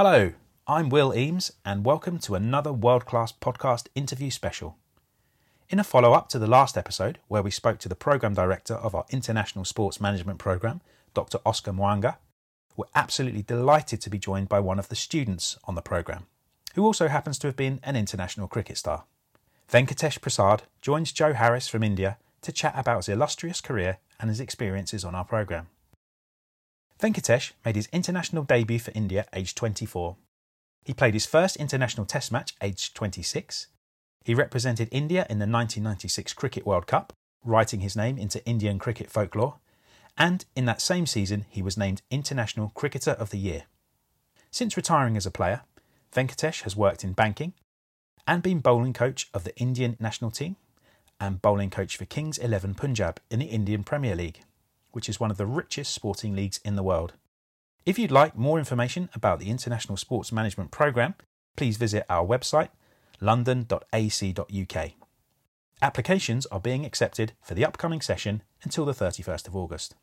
Hello, I'm Will Eames, and welcome to another world class podcast interview special. In a follow up to the last episode, where we spoke to the Programme Director of our International Sports Management Programme, Dr. Oscar Mwaanga, we're absolutely delighted to be joined by one of the students on the programme, who also happens to have been an international cricket star. Venkatesh Prasad joins Jo Harris from India to chat about his illustrious career and his experiences on our programme. Venkatesh made his international debut for India aged 24. He played his first international test match aged 26. He represented India in the 1996 Cricket World Cup, writing his name into Indian cricket folklore, and in that same season he was named International Cricketer of the Year. Since retiring as a player, Venkatesh has worked in banking and been bowling coach of the Indian national team and bowling coach for Kings 11 Punjab in the Indian Premier League which is one of the richest sporting leagues in the world. If you'd like more information about the International Sports Management Programme, please visit our website london.ac.uk. Applications are being accepted for the upcoming session until the 31st of August.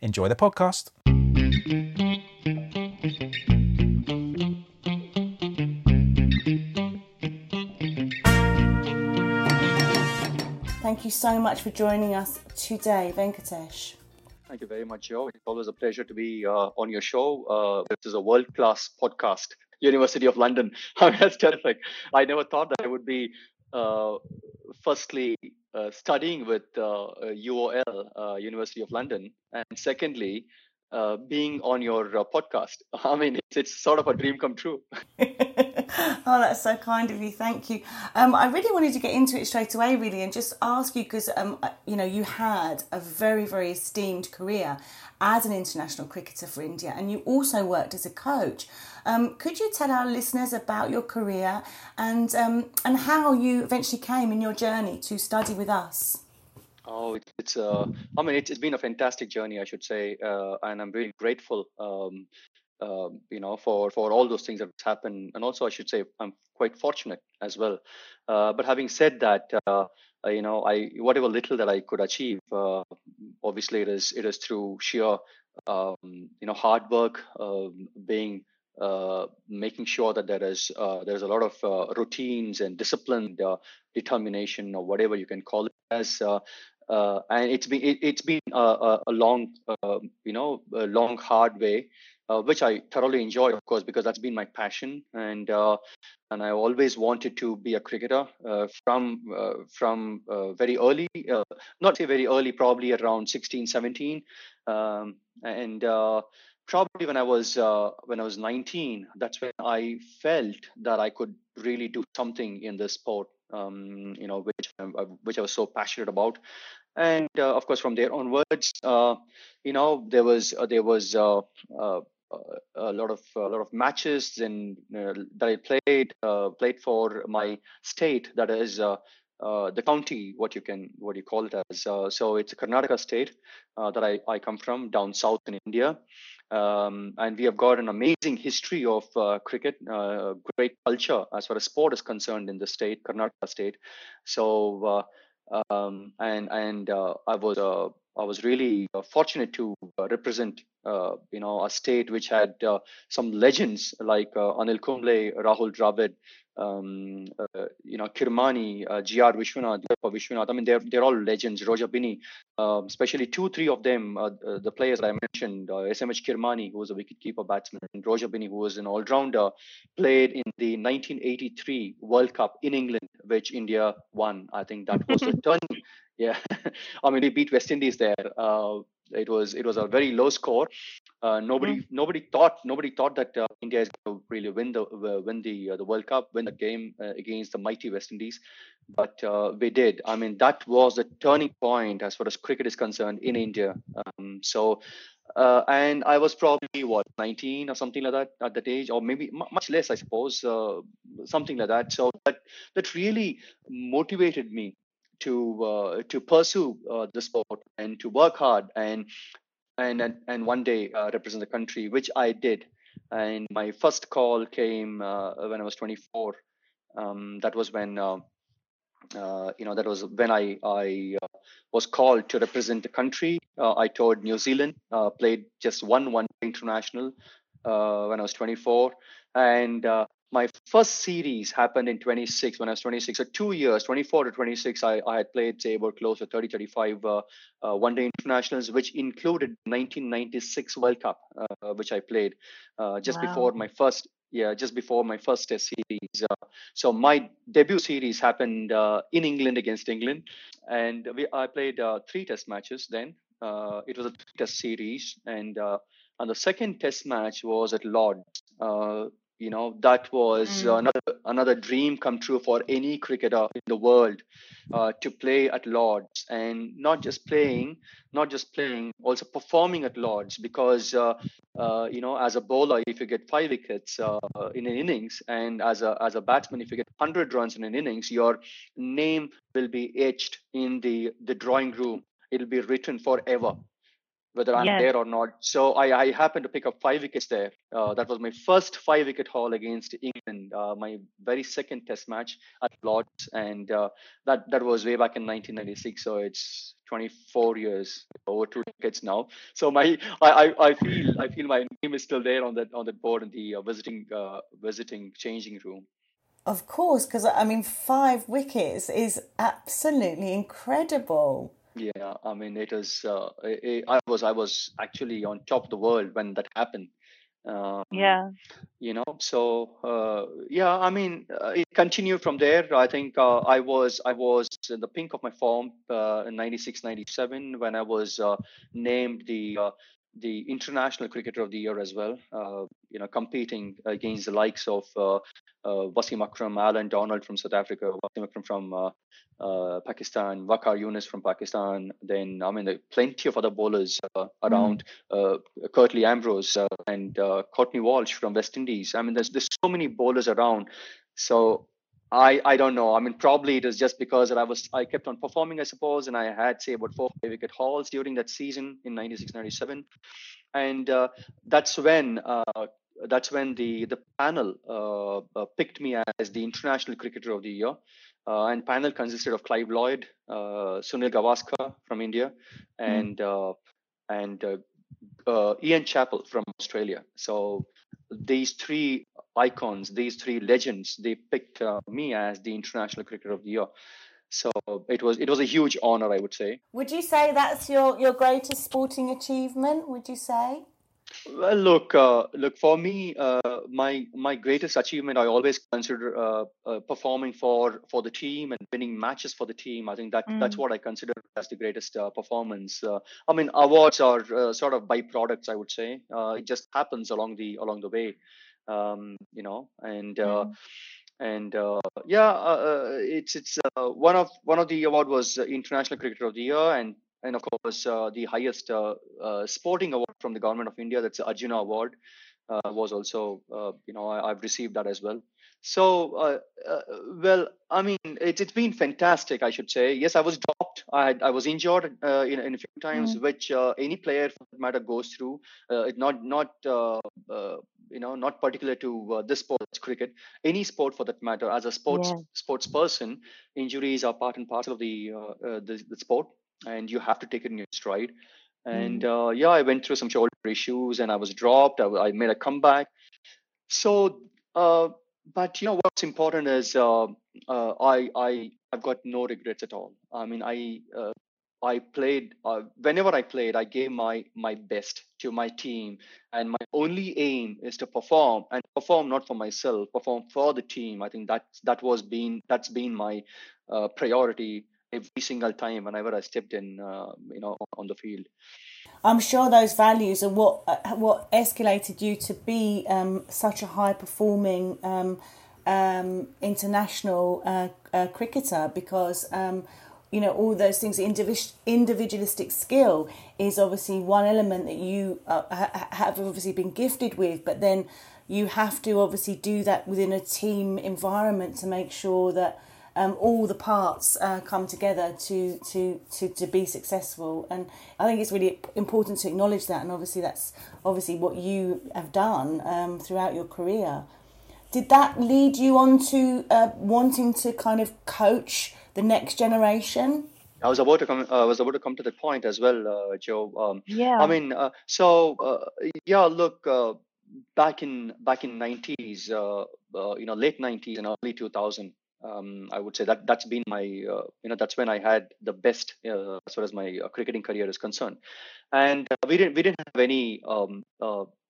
Enjoy the podcast. Thank you so much for joining us today, Venkatesh. Thank you very much, Jo. It's always a pleasure to be uh, on your show. Uh, this is a world class podcast, University of London. I mean, that's terrific. I never thought that I would be, uh, firstly, uh, studying with UOL, uh, uh, University of London, and secondly, being on your podcast. I mean, it's, it's sort of a dream come true. oh, that's so kind of you. Thank you. Um, I really wanted to get into it straight away, really, and just ask you because um, you know you had a very, very esteemed career as an international cricketer for India, and you also worked as a coach. Um, could you tell our listeners about your career and um, and how you eventually came in your journey to study with us? Oh, it's uh, I mean, it's, it's been a fantastic journey, I should say, uh, and I'm really grateful um, um, you know, for for all those things that happened. And also, I should say, I'm quite fortunate as well. Uh, but having said that, uh, you know, I whatever little that I could achieve, uh, obviously, it is it is through sheer, um, you know, hard work, um, being uh, making sure that there is uh, there's a lot of uh, routines and discipline, determination, or whatever you can call it as. and it's been it, has been a, a long, um, you know, a long hard way, uh, which I thoroughly enjoy, of course, because that's been my passion, and uh, and I always wanted to be a cricketer uh, from uh, from uh, very early, uh, not say very early, probably around 16, 17, um, and probably when I was when I was 19, that's when I felt that I could really do something in this sport, um, you know, which which I was so passionate about. And uh, of course from there onwards uh, you know there was uh, there was a lot of a lot of matches and uh, that I played uh, played for my state that is uh, uh the county what you can what you call it as uh, so it's a Karnataka state uh, that I, I come from down south in India. Um, and we have got an amazing history of cricket great culture as far as sport is concerned in the state Karnataka state. So um, and and I was I was really uh, fortunate to uh, represent, uh, you know, a state which had some legends like Anil Kumble, Rahul Dravid, um, uh, you know, Kirmani, uh, GR Vishwanath, Vishwanath. I mean, they're they're all legends. Roger Binny, um, especially two, three of them, uh, the players I mentioned, SMH Kirmani, who was a wicketkeeper batsman, and Roger Binny, who was an all-rounder, played in the 1983 World Cup in England, which India won. I think that was the turning. Yeah, I mean, we beat West Indies there. Uh, it was it was a very low score. Uh, nobody mm-hmm. nobody thought nobody thought that uh, India is going to really win the uh, win the uh, the World Cup, win the game uh, against the mighty West Indies, but uh, we did. I mean, that was the turning point as far as cricket is concerned in India. Um, so. and I was probably what 19 or something like that at that age, or maybe m- much less, I suppose, something like that. So that that really motivated me to uh, to pursue uh, the sport and to work hard and and and, one day uh, represent the country, which I did. And my first call came uh, when I was 24. Um, that was when uh, uh, you know that was when I I was called to represent the country. I toured New Zealand, played just one one international. when I was 24, and my first series happened in 26 when I was 26. So two years, 24 to 26, I, I had played say about close to 30, 35 uh, uh, one-day internationals, which included 1996 World Cup, uh, which I played uh, just wow. before my first yeah just before my first test series uh, so my debut series happened uh, in england against england and we, i played uh, three test matches then uh, it was a test series and and the second test match was at lords you know that was mm. another another dream come true for any cricketer in the world uh, to play at lords. And not just playing not just playing also performing at lords because uh, uh, you know as a bowler if you get five wickets uh, in an innings and as a as a batsman if you get 100 runs in an innings your name will be etched in the the drawing room. It'll be written forever whether I'm yes. there or not. So I, I happened to pick up five wickets there. Uh, that was my first five wicket haul against England, uh, my very second test match at Lords. And uh, that, that was way back in 1996. So it's 24 years, over two decades now. So my I, I, I feel I feel my name is still there on that on that board in the uh, visiting uh, visiting changing room. Of course, because I mean, five wickets is absolutely incredible. Yeah, I mean, it is. Uh, it, I was. I was actually on top of the world when that happened. Um, yeah. You know, so uh, yeah, I mean, uh, it continued from there. I think uh, I was I was in the pink of my form uh, in 96, 97 when I was uh, named the uh, the international cricketer of the year as well. Uh, you know, competing against the likes of uh, uh, Wasim Akram, Allan Donald from South Africa, Wasim Akram from uh, uh, Pakistan, Waqar Younis from Pakistan. Then I mean, there plenty of other bowlers uh, around. Mm. Curtly Ambrose and Courtney Walsh from West Indies. I mean, there's there's so many bowlers around. So I I don't know. I mean, probably it is just because that I was I kept on performing, I suppose, and I had say about four five wicket hauls during that season in 96, 97. and uh, that's when uh, that's when the the panel uh, uh picked me as the international cricketer of the year. Uh, and panel consisted of Clive Lloyd, uh, Sunil Gavaskar from India, hmm. and mm. and Ian Chappell from Australia. So these three icons, these three legends, they picked uh, me as the international cricketer of the year. So it was it was a huge honor, I would say. Would you say that's your your greatest sporting achievement? Would you say? Well, look, uh, look for me, uh, my my greatest achievement. I always consider uh, uh performing for for the team and winning matches for the team. I think that mm. that's what I consider as the greatest uh, performance. Uh, I mean, awards are sort of byproducts. I would say it just happens along the along the way um, you know, and uh, mm. and uh, yeah, uh, it's it's one of one of the award was International Cricketer of the Year, and and of course the highest sporting award from the government of India, that's the Arjuna Award, was also you know I, have received that as well. So, uh, uh, well, I mean, it, it's been fantastic, I should say. Yes, I was dropped. I, I was injured uh, in, in a few times, mm. which any player for that matter goes through. it not not you know not particular to uh, this sports cricket any sport for that matter as a sports yeah. sports person injuries are part and parcel of the, uh, uh, the, the sport and you have to take it in your stride and mm. uh, yeah i went through some shoulder issues and i was dropped i, I made a comeback so uh, but you know what's important is uh, i i i've got no regrets at all i mean i I played uh, whenever I played, I gave my my best to my team, and my only aim is to perform and perform not for myself, perform for the team. I think that that was been that's been my uh, priority every single time whenever I stepped in, uh, you know, on the field. I'm sure those values are what uh, what escalated you to be um, such a high performing um, um, international uh, uh, cricketer because um, you know all those things individualistic skill is obviously one element that you uh, have obviously been gifted with but then you have to obviously do that within a team environment to make sure that um, all the parts uh, come together to, to, to, to be successful and I think it's really important to acknowledge that and obviously that's obviously what you have done um, throughout your career did that lead you on to uh, wanting to kind of coach the next generation? I was about to come. Uh, I was about to come to that point as well, uh, Jo. Um, yeah. I mean, uh, so uh, yeah. Look, uh, back in back in 90s, uh, uh, you know, late 90s and early 2000, um, I would say that that's been my, uh, you know, that's when I had the best uh, as far as my uh, cricketing career is concerned. And uh, we didn't we didn't have any um,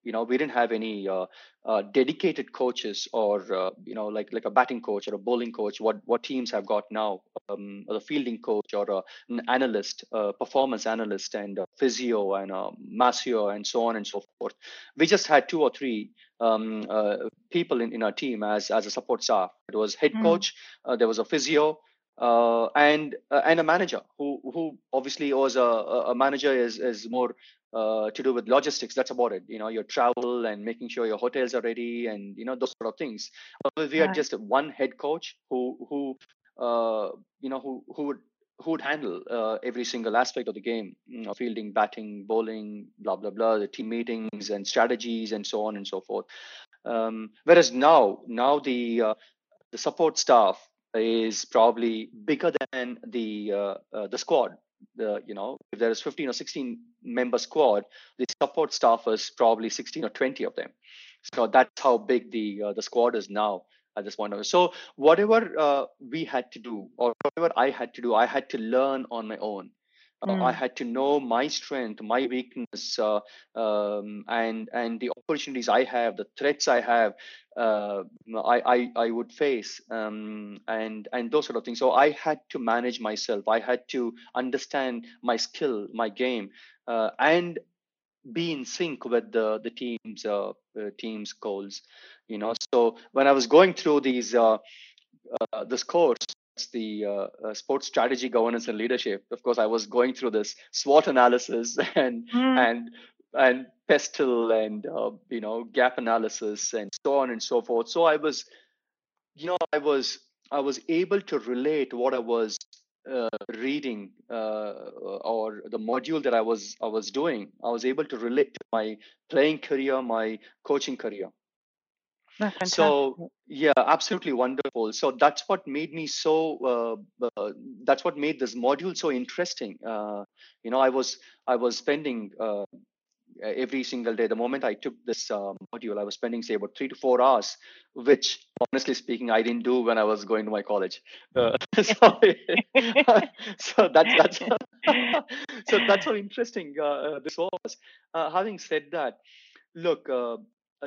you know we didn't have any uh, uh, dedicated coaches or uh, you know like like a batting coach or a bowling coach what what teams have got now um, a fielding coach or an analyst performance analyst and physio and a masseur and so on and so forth we just had two or three um, uh, people in, in our team as as a support staff it was head mm. coach uh, there was a physio uh, and uh, and a manager who who obviously was a, a manager is is more uh, to do with logistics. That's about it. You know, your travel and making sure your hotels are ready, and you know those sort of things. But we had just one head coach who who uh, you know who who would who would handle uh, every single aspect of the game you know, fielding batting bowling blah blah blah the team meetings and strategies and so on and so forth. Um, whereas now now the uh, the support staff is probably bigger than the uh, uh, the squad. The you know if there is 15 or 16 member squad the support staff is probably 16 or 20 of them. So that's how big the uh, the squad is now at this point so whatever uh, we had to do or whatever i had to do i had to learn on my own Mm. Uh, I hmm. had to know my strength, my weakness, uh, um, and and the opportunities I have, the threats I have, uh, I, I, I would face, um, and and those sort of things. So I had to manage myself. I had to understand my skill, my game, uh, and be in sync with the the team's uh, uh, team's goals. You know, so when I was going through these this course the uh, uh, sports strategy, governance, and leadership. Of course, I was going through this SWOT analysis and mm. and and pestle and uh, you know gap analysis and so on and so forth. So I was, you know, I was I was able to relate what I was uh, reading uh, or the module that I was I was doing. I was able to relate to my playing career, my coaching career. So yeah absolutely wonderful. So that's what made me so uh, uh, that's what made this module so interesting. Uh, you know i was i was spending uh, every single day. The moment i took this uh, module i was spending say about three to four hours which honestly speaking i didn't do when i was going to my college. Uh, so, so that's that's so that's how interesting this was. Having said that look uh,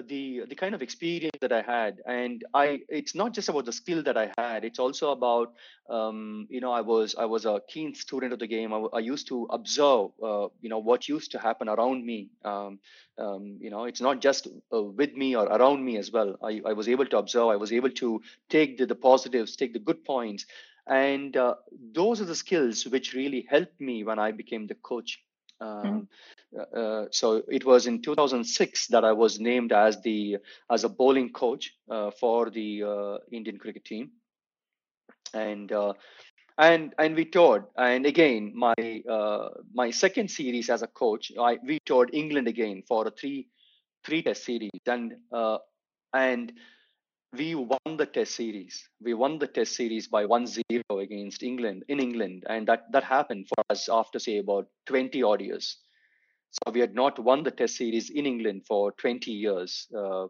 the the kind of experience that I had, and I it's not just about the skill that I had. It's also about um, you know I was I was a keen student of the game. I, I used to observe uh, you know what used to happen around me. Um, um, you know it's not just uh, with me or around me as well. I, I was able to observe. I was able to take the, the positives, take the good points, and uh, those are the skills which really helped me when I became the coach. Mm-hmm. Um, uh, uh, so it was in 2006 that I was named as the as a bowling coach uh, for the uh, Indian cricket team, and uh, and and we toured. And again, my uh, my second series as a coach, I we toured England again for a three three test series, and and we won the test series. We won the test series by 1-0 against England in England, and that that happened for us after say about 20 odd years. So we had not won the Test series in England for 20 years. Uh,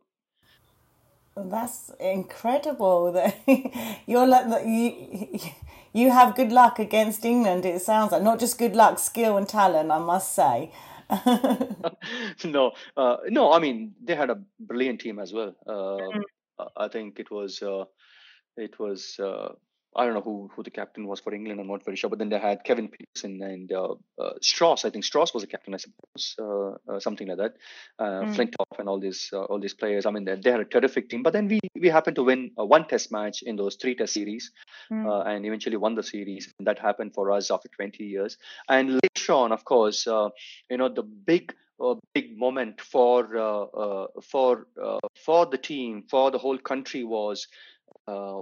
that's incredible that you're like you you have good luck against England. It sounds like not just good luck, skill and talent. I must say. no, uh, no. I mean, they had a brilliant team as well. Uh, mm-hmm. I think it was uh, it was uh, I don't know who who the captain was for England. I'm not very sure. But then they had Kevin Pietersen and uh, uh, Strauss. I think Strauss was a captain, I suppose, uh, uh something like that. Mm. Flintoff and all these uh, all these players. I mean, they, they had a terrific team. But then we we happened to win one Test match in those three Test series, mm. and eventually won the series. And that happened for us after 20 years. And later on, of course, you know the big a big moment for uh, uh, for uh, for the team for the whole country was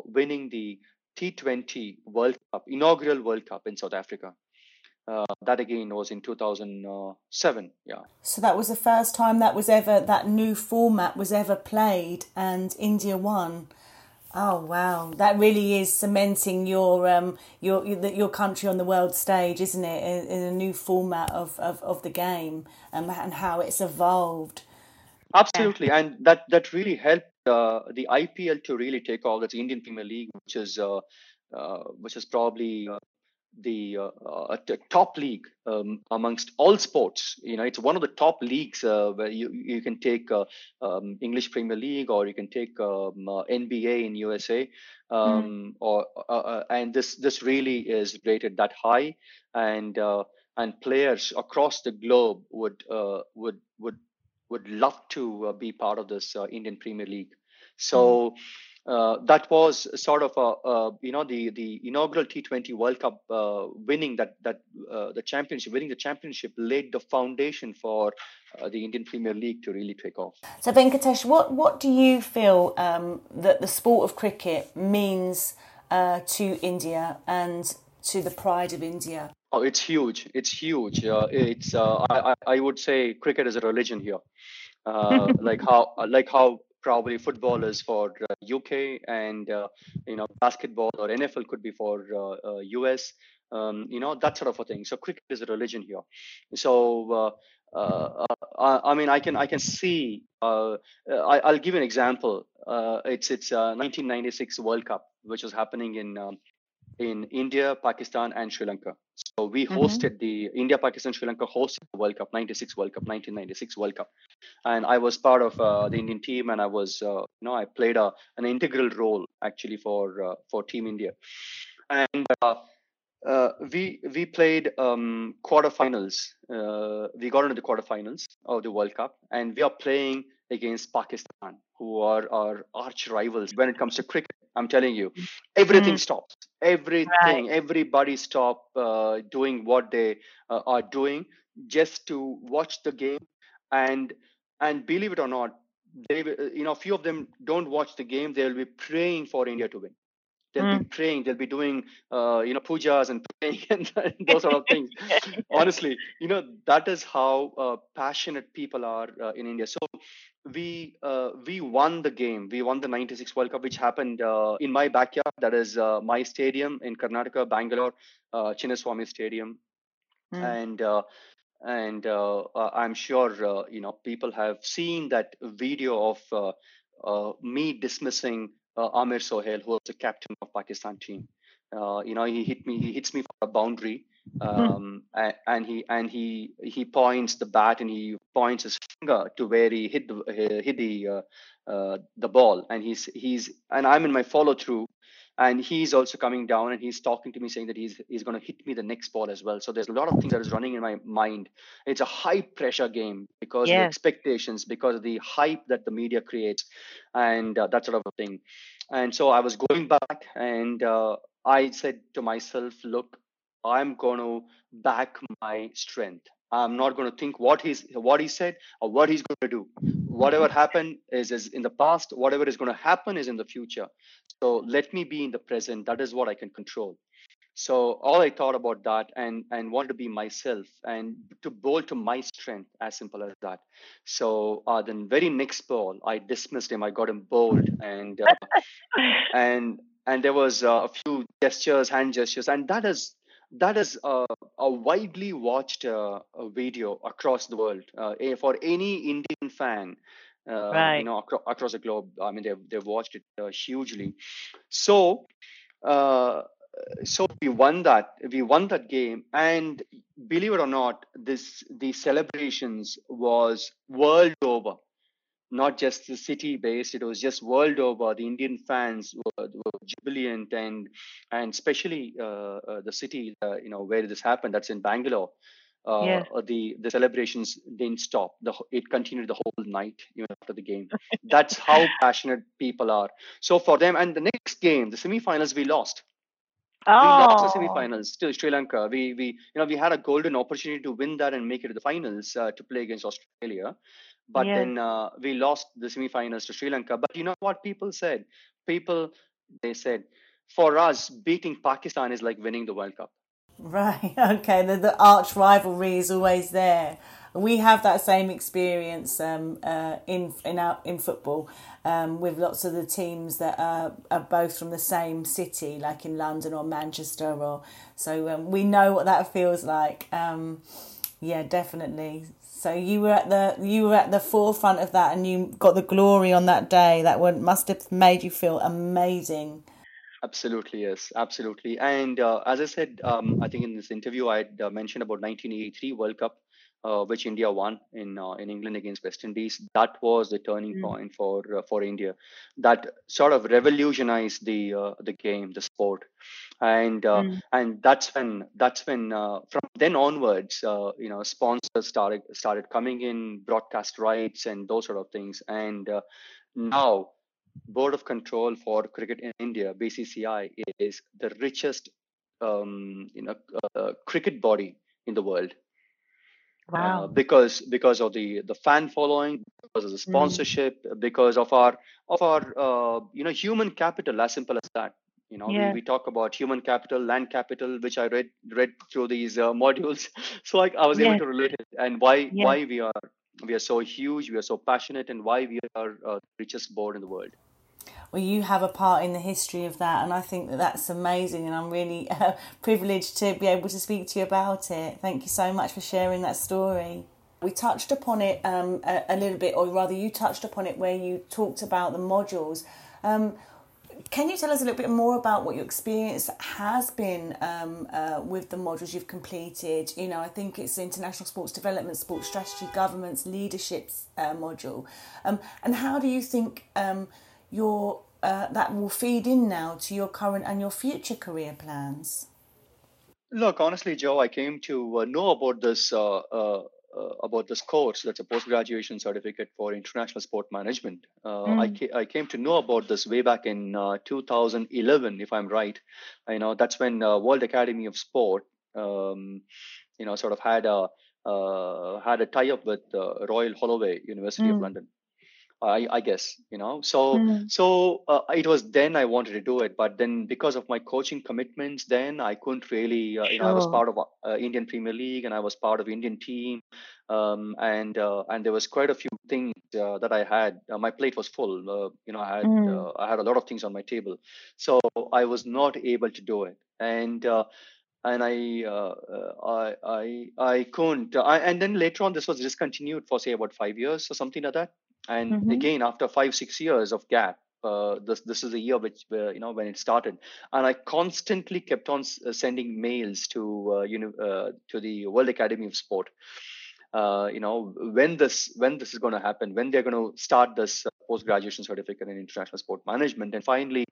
winning the T20 World Cup, inaugural World Cup in South Africa. Uh, that again was in 2007 yeah. So that was the first time that was ever that new format was ever played and india won. Oh wow. That really is cementing your um your your country on the world stage isn't it? In, in a new format of, of, of the game um, and how it's evolved. Absolutely, and that that really helped uh, the IPL to really take off. That's Indian Premier League, which is uh, uh, which is probably uh, the uh, top league um, amongst all sports. You know, it's one of the top leagues uh, where you you can take um, English Premier League or you can take um, NBA in USA, mm. or and this this really is rated that high, and and players across the globe would would would would love to uh, be part of this uh, Indian Premier League. So uh, that was sort of a, a, you know the the inaugural T20 World Cup uh, winning that that uh, the championship winning the championship laid the foundation for uh, the Indian Premier League to really take off. So Venkatesh, what what do you feel um, that the sport of cricket means to India and to the pride of India? Oh, it's huge. It's huge. Uh, it's uh, I, I would say cricket is a religion here. Uh, like how like how probably football is for UK uh, and uh, you know basketball or NFL could be for US. Uh, um, you know that sort of a thing. So cricket is a religion here. So uh, I, I, mean, I can I can see. Uh, I, will give an example. Uh, it's it's 1996 World Cup, which was happening in um, in India, Pakistan, and Sri Lanka. So we mm-hmm. hosted mm-hmm. the India, Pakistan, Sri Lanka hosted the World Cup, 96 World Cup, 1996 World Cup. And I was part of uh, the Indian team and I was, uh, you know, I played a, an integral role actually for, uh, for Team India. And uh, uh, we we played um, quarterfinals. Uh, we got into the quarterfinals of the World Cup, and we are playing against Pakistan, who are our arch rivals when it comes to cricket. I'm telling you, everything mm. stops. Everything, right. everybody stop uh, doing what they uh, are doing just to watch the game, and and believe it or not, they you know, a few of them don't watch the game. They will be praying for India to win they'll mm. be praying they'll be doing uh, you know pujas and praying and, those sort of things honestly you know that is how uh, passionate people are uh, in india so we uh, we won the game we won the 96 world cup which happened uh, in my backyard that is uh, my stadium in karnataka bangalore uh, chinnaswamy stadium mm. and and i'm sure you know people have seen that video of me dismissing uh, Aamer Sohail, who was the captain of Pakistan team. Uh, you know, he hit me. He hits me for a boundary, hmm. um, and, and, he and he he points the bat and he points his finger to where he hit the hit the uh, uh, the ball, and he's he's and I'm in my follow through, and he's also coming down and he's talking to me saying that he's he's going to hit me the next ball as well. So there's a lot of things that is running in my mind. It's a high pressure game because yeah. of expectations because of the hype that the media creates. And uh, that sort of a thing. And so i was going back and uh, i said to myself look i'm going to back my strength i'm not going to think what he's what he said or what he's going to do. Whatever happened is, is in the past whatever is going to happen is in the future. So let me be in the present. That is what i can control. So all i thought about that and and wanted to be myself and to bowl to my strength as simple as that. So uh, then very next ball i dismissed him. I got him bowled and uh, and and there was uh, a few gestures hand gestures and that is that is uh, a widely watched uh, video across the world uh, for any indian fan uh, right. you know acro- across the globe. I mean they've, they've watched it uh, hugely. So uh, so we won that we won that game. And believe it or not this the celebrations was world over not just the city based it was just world over the indian fans were, were jubilant and and especially uh, uh, the city uh, you know where this happened that's in bangalore uh, yeah. the the celebrations didn't stop. The it continued the whole night even after the game. That's how passionate people are. So for them, and the next game, the semifinals, we lost. Oh. We lost the oh. semifinals to Sri Lanka. We we you know we had a golden opportunity to win that and make it to the finals uh, to play against Australia, but yeah. then uh, we lost the semifinals to Sri Lanka. But you know what people said? People they said for us beating Pakistan is like winning the World Cup Right. Okay. The, the arch rivalry is always there. We have that same experience um, uh, in in our in football um, with lots of the teams that are, are both from the same city, like in London or Manchester, or so um, we know what that feels like. Um, yeah, definitely. So you were at the you were at the forefront of that, and you got the glory on that day. That would must have made you feel amazing. Absolutely, yes, absolutely. And uh, as I said, um, I think in this interview I had uh, mentioned about 1983 World Cup, uh, which India won in uh, in England against West Indies. That was the turning mm. point for uh, for India. That sort of revolutionized the uh, the game, the sport, and mm. and that's when that's when from then onwards, you know, sponsors started started coming in, broadcast rights, and those sort of things. And now Board of Control for Cricket in India, BCCI, is the richest um, you know, uh, cricket body in the world. Wow! Uh, because because of the the fan following, because of the hmm. sponsorship, mm. because of our of our uh, you know human capital, as simple as that. You know, yeah. we, we, talk about human capital, land capital, which I read read through these uh, modules. So I, I was yeah. able to relate it and why yeah. why we are we are so huge, we are so passionate, and why we are uh, the richest board in the world. Well, you have a part in the history of that, and I think that that's amazing, and I'm really uh, privileged to be able to speak to you about it. Thank you so much for sharing that story. We touched upon it um, a, a, little bit, or rather, you touched upon it where you talked about the modules. Um, can you tell us a little bit more about what your experience has been um, uh, with the modules you've completed? You know, I think it's International Sports Development, Sports Strategy, Governance, Leaderships uh, module. Um, and how do you think um, your uh, that will feed in now to your current and your future career plans? Look, honestly, Jo, I came to uh, know about this uh, about this course that's a post graduation certificate for international sport management. Uh, mm. I, ca- I came to know about this way back in uh, 2011, if I'm right. You know that's when uh, World Academy of Sport, um, you know, sort of had a uh, had a tie up with uh, Royal Holloway University mm. of London. I, I guess you know so mm. so uh, it was then i wanted to do it but then because of my coaching commitments then i couldn't really uh, you know i was part of uh, indian premier league and i was part of indian team um, and uh, and there was quite a few things uh, that i had uh, my plate was full you know i had mm. i had a lot of things on my table so i was not able to do it and and I, uh, I, I, I couldn't. I, and then later on, this was discontinued for say about five years or something like that and mm-hmm. again after five six years of gap uh, this this is the year which uh, you know when it started. And i constantly kept on uh, sending mails to uh, you know uh, to the world academy of sport. Uh, you know when this when this is going to happen when they're going to start this post graduation certificate in international sport management. And finally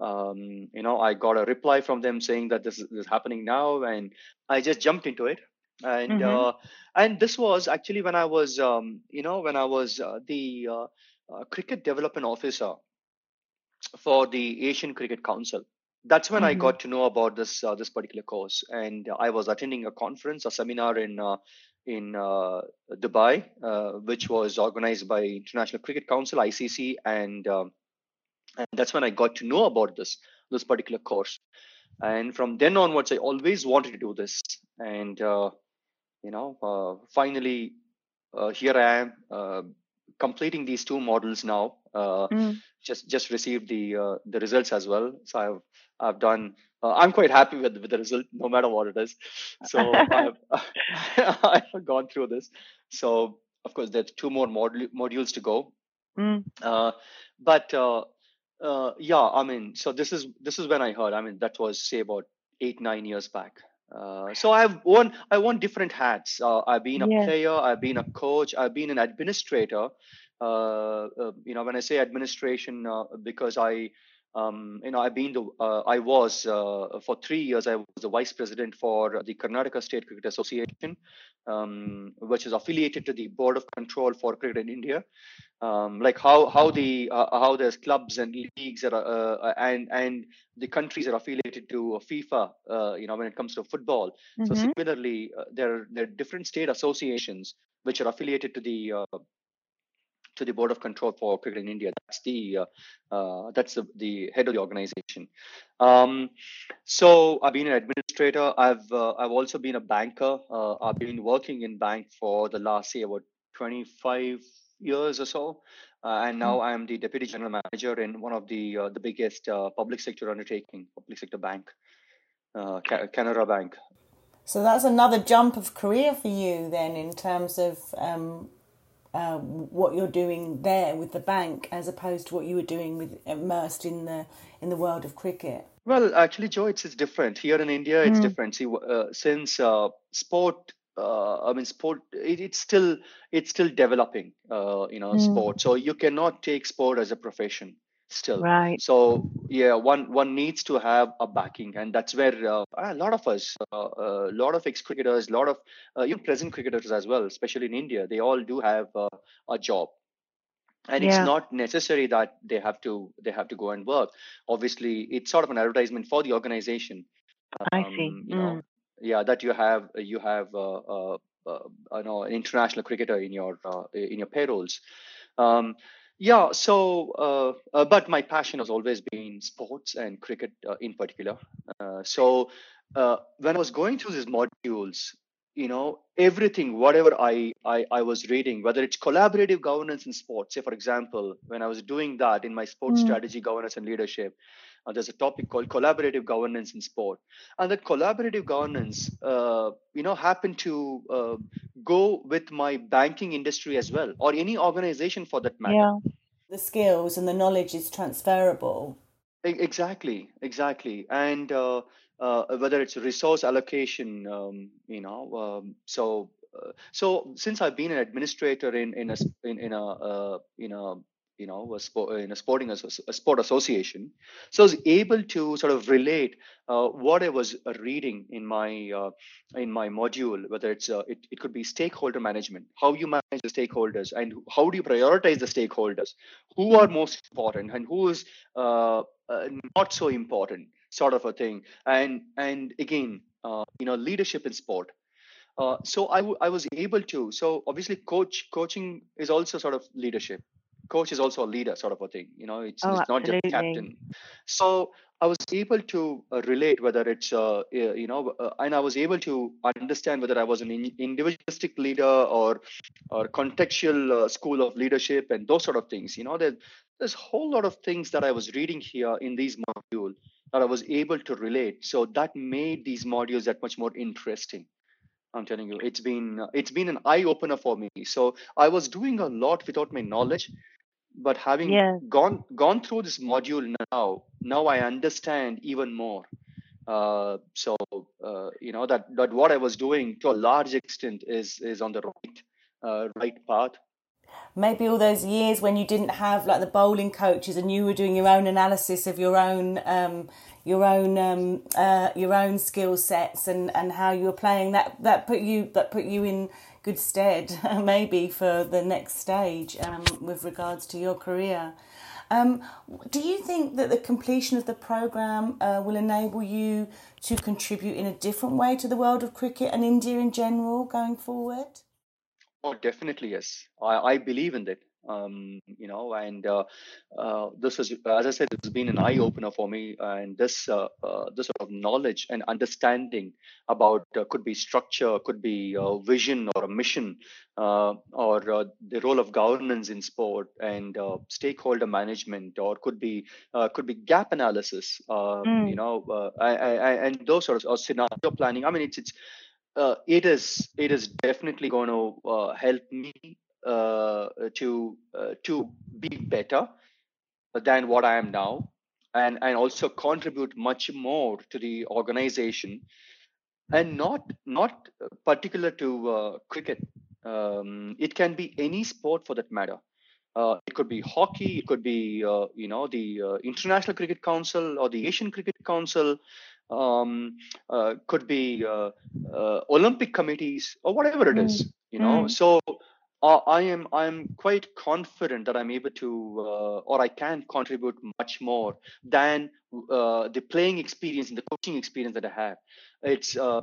um, you know i got a reply from them saying that this is, this is happening now and i just jumped into it and mm-hmm. uh, and this was actually when I was um, you know when I was uh, the uh, uh cricket development officer for the Asian Cricket Council. That's when mm-hmm. I got to know about this uh, this particular course, and I was attending a conference, a seminar in uh, in Dubai, which was organized by International Cricket Council (ICC), and um, and that's when I got to know about this this particular course. And from then onwards, I always wanted to do this, and you know uh, finally uh, here i am uh, completing these two models now mm. just just received the the results as well. So i've i've done i'm quite happy with, with the result no matter what it is. So I've, I've gone through this. So of course there's two more mod- modules to go. Mm. but uh, yeah i mean so this is this is when i heard i mean that was say about eight nine years back uh, so I've worn I worn different hats. Uh, I've been a yeah. player. I've been a coach. I've been an administrator. Uh, uh you know, when I say administration, uh, because I, um, you know, I've been the I was for three years. I was the vice president for the Karnataka State Cricket Association, um, which is affiliated to the Board of Control for Cricket in India um, like how how the uh, how there's clubs and leagues that are uh, and and the countries are affiliated to FIFA. Uh, you know when it comes to football. Mm-hmm. So similarly, uh, there there are different state associations which are affiliated to the uh, to the board of control for cricket in India. That's the uh, that's the, the head of the organization. Um, so I've been an administrator. I've I've also been a banker. I've been working in bank for the last say about 25 years or so. Uh, and now I am the deputy general manager in one of the uh, the biggest uh, public sector undertaking, public sector bank, uh, Canara Bank. So that's another jump of career for you then, in terms of um, uh, what you're doing there with the bank, as opposed to what you were doing with immersed in the in the world of cricket. Well, actually, Jo, it's, it's different here in India. It's mm. different. See, uh, since uh, sport uh, I mean, sport it, it's still it's still developing. Uh, you know, mm. sport. So you cannot take sport as a profession still. Right. So yeah one one needs to have a backing and that's where uh, a lot of us uh, a uh, lot of ex cricketers a lot of uh, even present cricketers as well especially in india they all do have uh, a job. And yeah. it's not necessary that they have to they have to go and work. Obviously it's sort of an advertisement for the organization um, i see. um, you mm. know yeah that you have you have uh, uh, know an international cricketer in your in your payrolls. Um, yeah, so, uh, uh, but my passion has always been sports and cricket uh, in particular. Uh, so, uh, when I was going through these modules, you know, everything, whatever I, I, I was reading, whether it's collaborative governance in sports, say, for example, when I was doing that in my sports mm. strategy, governance, and leadership, uh, there's a topic called collaborative governance in sport, and that collaborative governance, uh, you know, happened to uh, go with my banking industry as well, or any organization for that matter. Yeah. The skills and the knowledge is transferable. Exactly, exactly, and uh, uh, whether it's resource allocation, um, you know, um, so uh, so since I've been an administrator in in a in, in a in a you know a sport in a sporting a sport association. So i was able to sort of relate uh, what i was uh, reading in my uh, in my module whether it's uh, it, it could be stakeholder management how you manage the stakeholders and how do you prioritize the stakeholders? Who are most important and who is uh, uh, not so important sort of a thing. And and again you know leadership in sport. Uh, so I, w- I was able to so obviously coach coaching is also sort of leadership coach is also a leader sort of a thing you know it's, oh, it's not just captain. So i was able to uh, relate whether it's uh, you know uh, and i was able to understand whether i was an individualistic leader or or contextual uh, school of leadership and those sort of things you know there, there's a whole lot of things that i was reading here in these modules that i was able to relate. So that made these modules that much more interesting I'm telling you, it's been it's been an eye opener for me. So I was doing a lot without my knowledge, but having yeah. gone gone through this module now now i understand even more uh, so uh, you know that that what i was doing to a large extent is is on the right uh, right path maybe all those years when you didn't have like the bowling coaches and you were doing your own analysis of your own um, your own um, uh, your own skill sets and, and how you were playing that that put you that put you in good stead, maybe for the next stage um, with regards to your career. Um, do you think that the completion of the program uh, will enable you to contribute in a different way to the world of cricket and India in general going forward? Oh, definitely yes. I, I believe in that um, you know and uh, uh, this was as i said it's been an eye opener for me and this uh, uh this sort of knowledge and understanding about uh, could be structure could be vision or a mission uh, or the role of governance in sport and stakeholder management or could be could be gap analysis mm. you know I, I, and those sorts of scenario planning i mean it's it's it is it is definitely going to uh, help me uh, to uh, to be better than what I am now, and and also contribute much more to the organization, and not not particular to uh, cricket. Um, it can be any sport for that matter. Uh, it could be hockey. It could be, uh, you know, the uh, International Cricket Council or the Asian Cricket Council. Um, could be Olympic committees or whatever it is. You know, mm. so I am I'm quite confident that I'm able to uh, or I can contribute much more than uh, the playing experience and the coaching experience that I have. It's uh,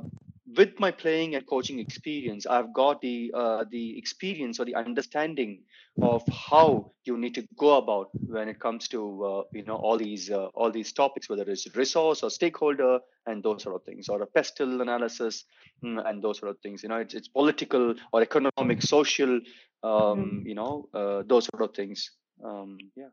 with my playing and coaching experience, I've got the uh, the experience or the understanding of how you need to go about when it comes to uh, you know all these uh, all these topics, whether it's resource or stakeholder and those sort of things, or a pestle analysis mm, and those sort of things. You know, it's it's political or economic, social, um, mm-hmm. you know, uh, those sort of things. Um, yeah.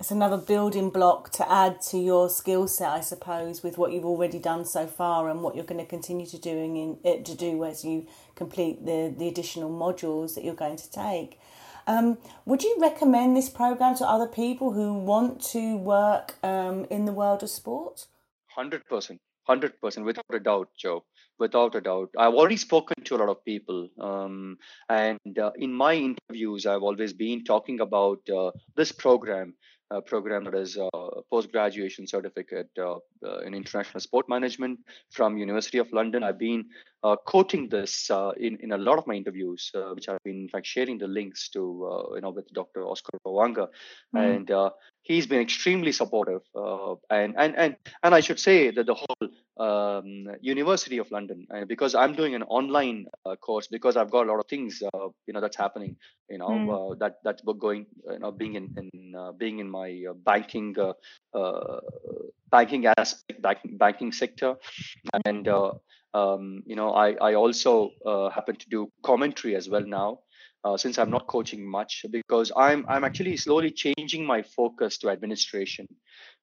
It's another building block to add to your skill set, I suppose, with what you've already done so far and what you're going to continue to doing in it to do as you complete the the additional modules that you're going to take. Um, would you recommend this program to other people who want to work um, in the world of sport? Hundred percent, hundred percent, without a doubt, Jo. Without a doubt, I've already spoken to a lot of people, um, and uh, in my interviews, I've always been talking about uh, this program uh, program that is a post graduation certificate uh, uh, in international sport management from University of London. I've been uh, quoting this uh, in in a lot of my interviews, uh, which I've been in fact sharing the links to you know with Dr. Oscar Mwaanga, mm. and he's been extremely supportive. and and and and I should say that the whole um, University of London, because I'm doing an online course because I've got a lot of things you know that's happening, you know mm. that that's going you know being in, in being in my banking banking aspect, banking, banking sector, and uh, um, you know, I I also uh, happen to do commentary as well now. Uh, since I'm not coaching much, because I'm I'm actually slowly changing my focus to administration.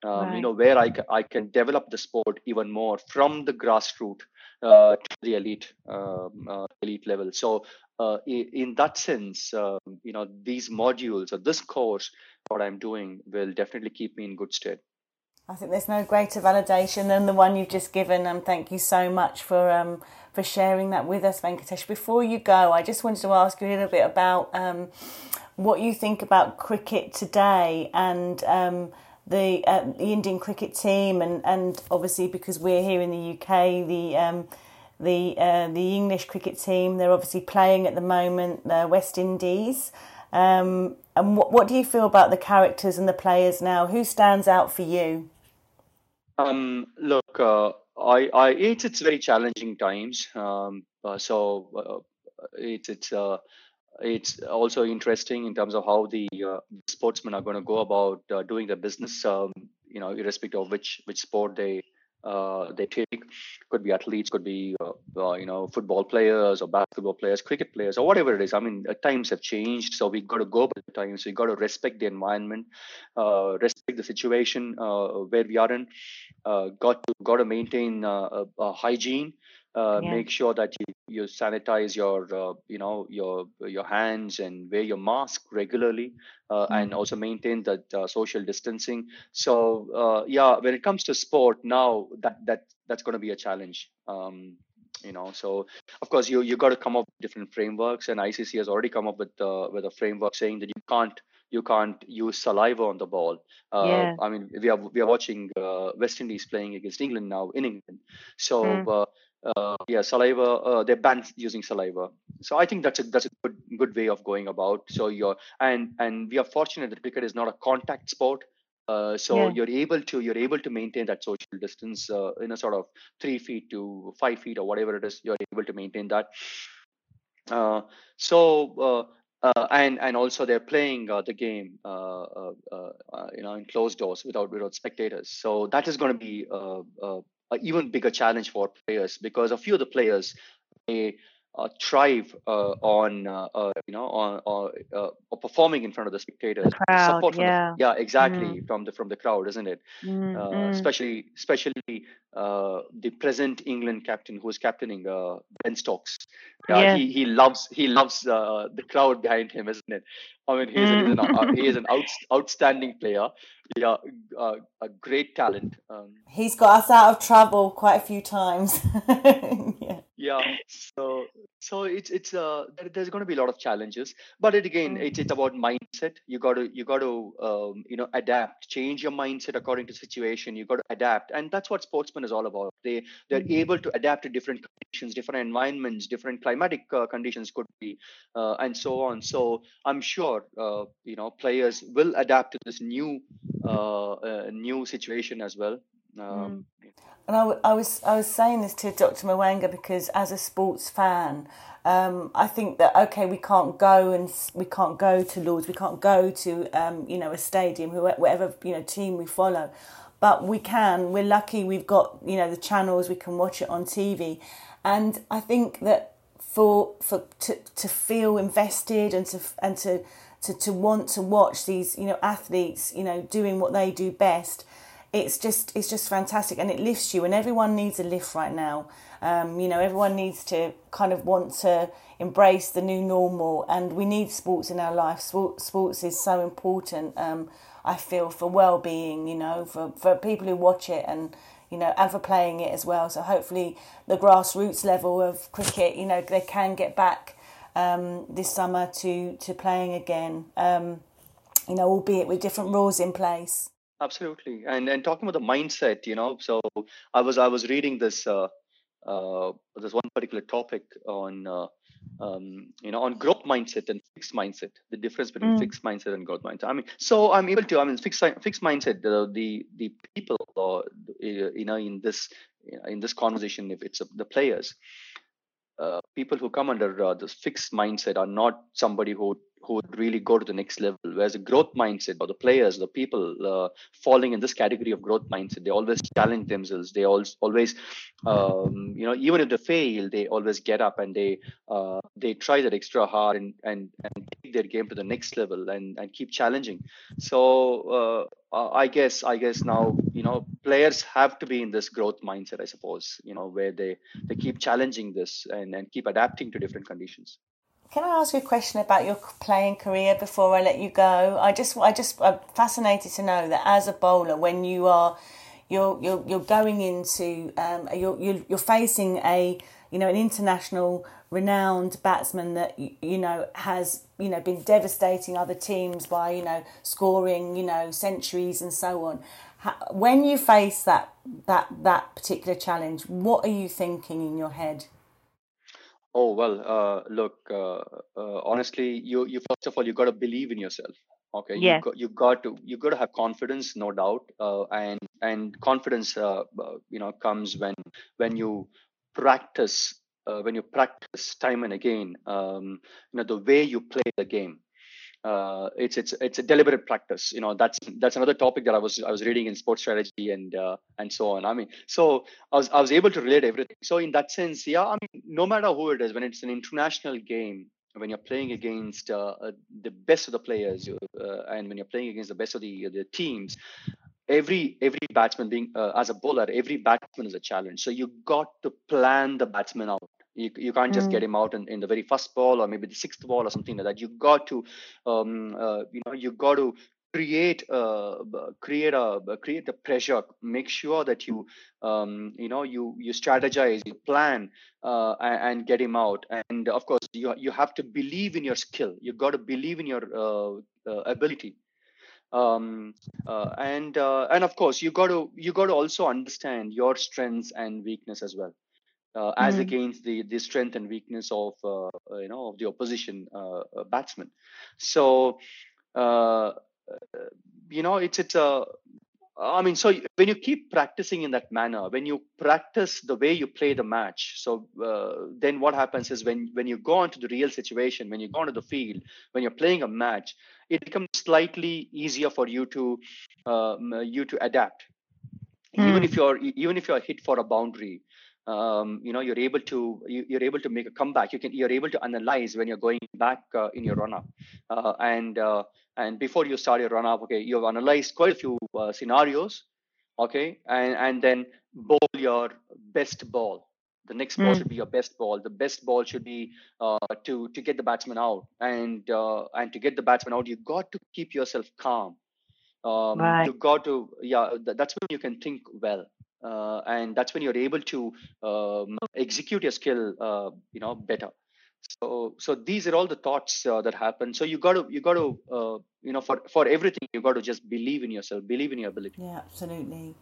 Um, right. You know, where I, I can develop the sport even more from the grassroots uh, to the elite um, uh, elite level. So uh, in that sense, um, you know, these modules or this course, what I'm doing will definitely keep me in good stead. I think there's no greater validation than the one you've just given. And thank you so much for um, for sharing that with us, Venkatesh. Before you go, I just wanted to ask you a little bit about um, what you think about cricket today and um, the uh, the Indian cricket team, and, and obviously because we're here in the UK, the um, the uh, the English cricket team. They're obviously playing at the moment, the West Indies. Um, and what, what do you feel about the characters and the players now? Who stands out for you? Um, look, uh, I, I, it's it's very challenging times. Um, uh, so uh, it's it's uh, it's also interesting in terms of how the uh, sportsmen are going to go about uh, doing their business. Um, you know, irrespective of which which sport they uh, they take. Could be athletes, could be uh, uh, you know football players or basketball players, cricket players, or whatever it is. I mean, times have changed, so we got to go by the times. We got to respect the environment, uh, respect the situation uh, where we are in. Uh, got to got to maintain hygiene. Yeah. Make sure that you you sanitize your uh, you know your your hands and wear your mask regularly uh, mm-hmm. and also maintain that uh, social distancing so uh, yeah when it comes to sport now that that that's going to be a challenge um, you know so of course you you got to come up with different frameworks and icc has already come up with uh, with a framework saying that you can't you can't use saliva on the ball. Uh, yeah. I mean, we are we are watching uh, West Indies playing against England now in England. So mm. uh, uh, yeah, saliva. Uh, they ban using saliva. So I think that's a that's a good good way of going about. So you're and and we are fortunate that cricket is not a contact sport. Uh, so yeah. you're able to you're able to maintain that social distance uh, in a sort of three feet to five feet or whatever it is. You're able to maintain that. Uh, so uh, uh, and and also they're playing uh, the game, you know, in closed doors without without spectators. So that is going to be an even bigger challenge for players because a few of the players they thrive uh, on uh, uh you know on, on uh, performing in front of the spectators the crowd, support yeah the, yeah exactly mm. from the from the crowd isn't it mm, mm. especially especially the present england captain who's captaining ben stokes yeah. he he loves he loves the crowd behind him isn't it i mean he's, mm. an, uh, he is an out, outstanding player yeah uh, a great talent um, he's got us out of trouble quite a few times yeah. So so it's it's uh there's going to be a lot of challenges but it again it's, it's about mindset. You got to you got to um, you know adapt change your mindset according to situation. You got to adapt and that's what sportsmen is all about. They they're mm-hmm. able to adapt to different conditions different environments different climatic uh, conditions could be uh, and so on. So i'm sure uh, you know players will adapt to this new uh, uh, new situation as well um, mm. And I, I, was I was saying this to Dr. Mwaanga because as a sports fan, um, I think that okay, we can't go and we can't go to Lords, we can't go to um, you know a stadium, whatever you know team we follow, but we can. We're lucky we've got you know the channels we can watch it on TV, and I think that for for to to feel invested and to and to to, to want to watch these you know athletes you know doing what they do best it's just it's just fantastic and it lifts you and everyone needs a lift right now. Um, you know everyone needs to kind of want to embrace the new normal and we need sports in our life. Sports is so important um, i feel for well-being you know for, for people who watch it and you know and for playing it as well. So hopefully the grassroots level of cricket you know they can get back um, this summer to to playing again. Um, you know albeit with different rules in place absolutely and and talking about the mindset you know so i was i was reading this uh, uh, this one particular topic on uh, um, you know on growth mindset and fixed mindset the difference between mm. fixed mindset and growth mindset i mean so i'm able to i mean fixed fixed mindset the the, the people or you know in this in this conversation if it's the players uh, people who come under uh, this fixed mindset are not somebody who who would really go to the next level. Whereas a growth mindset, or the players, the people uh, falling in this category of growth mindset, they always challenge themselves. They always, always, um, you know, even if they fail, they always get up and they uh, they try that extra hard and and and take their game to the next level and and keep challenging. So uh, I guess I guess now you know players have to be in this growth mindset, I suppose, you know, where they they keep challenging this and and keep adapting to different conditions. Can I ask you a question about your playing career before I let you go? I just, I just, I'm fascinated to know that as a bowler, when you are, you're, you're, you're going into, um, you're, you're, you're facing a, you know, an international renowned batsman that you know has you know been devastating other teams by you know scoring you know centuries and so on when you face that that that particular challenge what are you thinking in your head Oh well, uh, look. Uh, uh, honestly, you you first of all you got to believe in yourself. Okay, you got you got to you got to have confidence, no doubt. Uh, and and confidence, uh, uh, you know, comes when when you practice when you practice time and again. Um, you know the way you play the game uh, it's it's it's a deliberate practice. You know, that's that's another topic that I was I was reading in sports strategy and uh, and so on. I mean, so I was I was able to relate everything. So in that sense, yeah, I mean, no matter who it is, when it's an international game, when you're playing against uh, uh the best of the players, uh, and when you're playing against the best of the the teams, every every batsman being uh, as a bowler, every batsman is a challenge. So you got to plan the batsman out you, you can't just mm. get him out in, in the very first ball or maybe the sixth ball or something like that. You got to, um, uh, you know, you got to create uh, create a create the pressure. Make sure that you um, you know you you strategize you plan uh, and, get him out. And of course you you have to believe in your skill. You got to believe in your uh, uh ability. Um, uh, and uh, and of course you got to you got to also understand your strengths and weakness as well uh, as mm. against the the strength and weakness of uh, you know of the opposition uh, uh batsman. So uh, you know it's it's a I mean, so when you keep practicing in that manner, when you practice the way you play the match, so uh, then what happens is when when you go into the real situation, when you go onto the field, when you're playing a match, it becomes slightly easier for you to um, you to adapt. Mm. Even if you're even if you're hit for a boundary, um, you know you're able to you, are able to make a comeback. You can you're able to analyze when you're going back uh, in your run up uh, and uh, and before you start your run up okay you've analyzed quite a few uh, scenarios okay and and then bowl your best ball. The next ball mm. should be your best ball. The best ball should be uh, to to get the batsman out. And uh, and to get the batsman out you got to keep yourself calm. Um, right. you got to yeah that's when you can think well uh, and that's when you're able to um, execute your skill uh, you know better so so these are all the thoughts uh, that happen so you got to you got to uh, you know for for everything you got to just believe in yourself believe in your ability yeah absolutely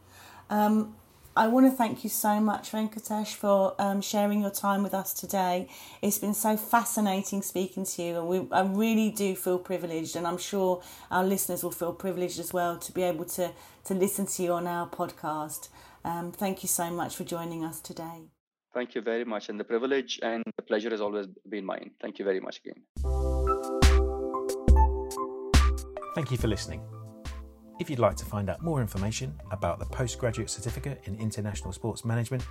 um, I want to thank you so much, Venkatesh, for um, sharing your time with us today. It's been so fascinating speaking to you, and we, I really do feel privileged, and I'm sure our listeners will feel privileged as well to be able to, to listen to you on our podcast. Um, thank you so much for joining us today. Thank you very much. And the privilege and the pleasure has always been mine. Thank you very much again. Thank you for listening. If you'd like to find out more information about the postgraduate certificate in international sports management,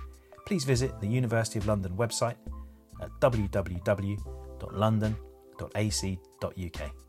please visit the University of London website at www.london.ac.uk.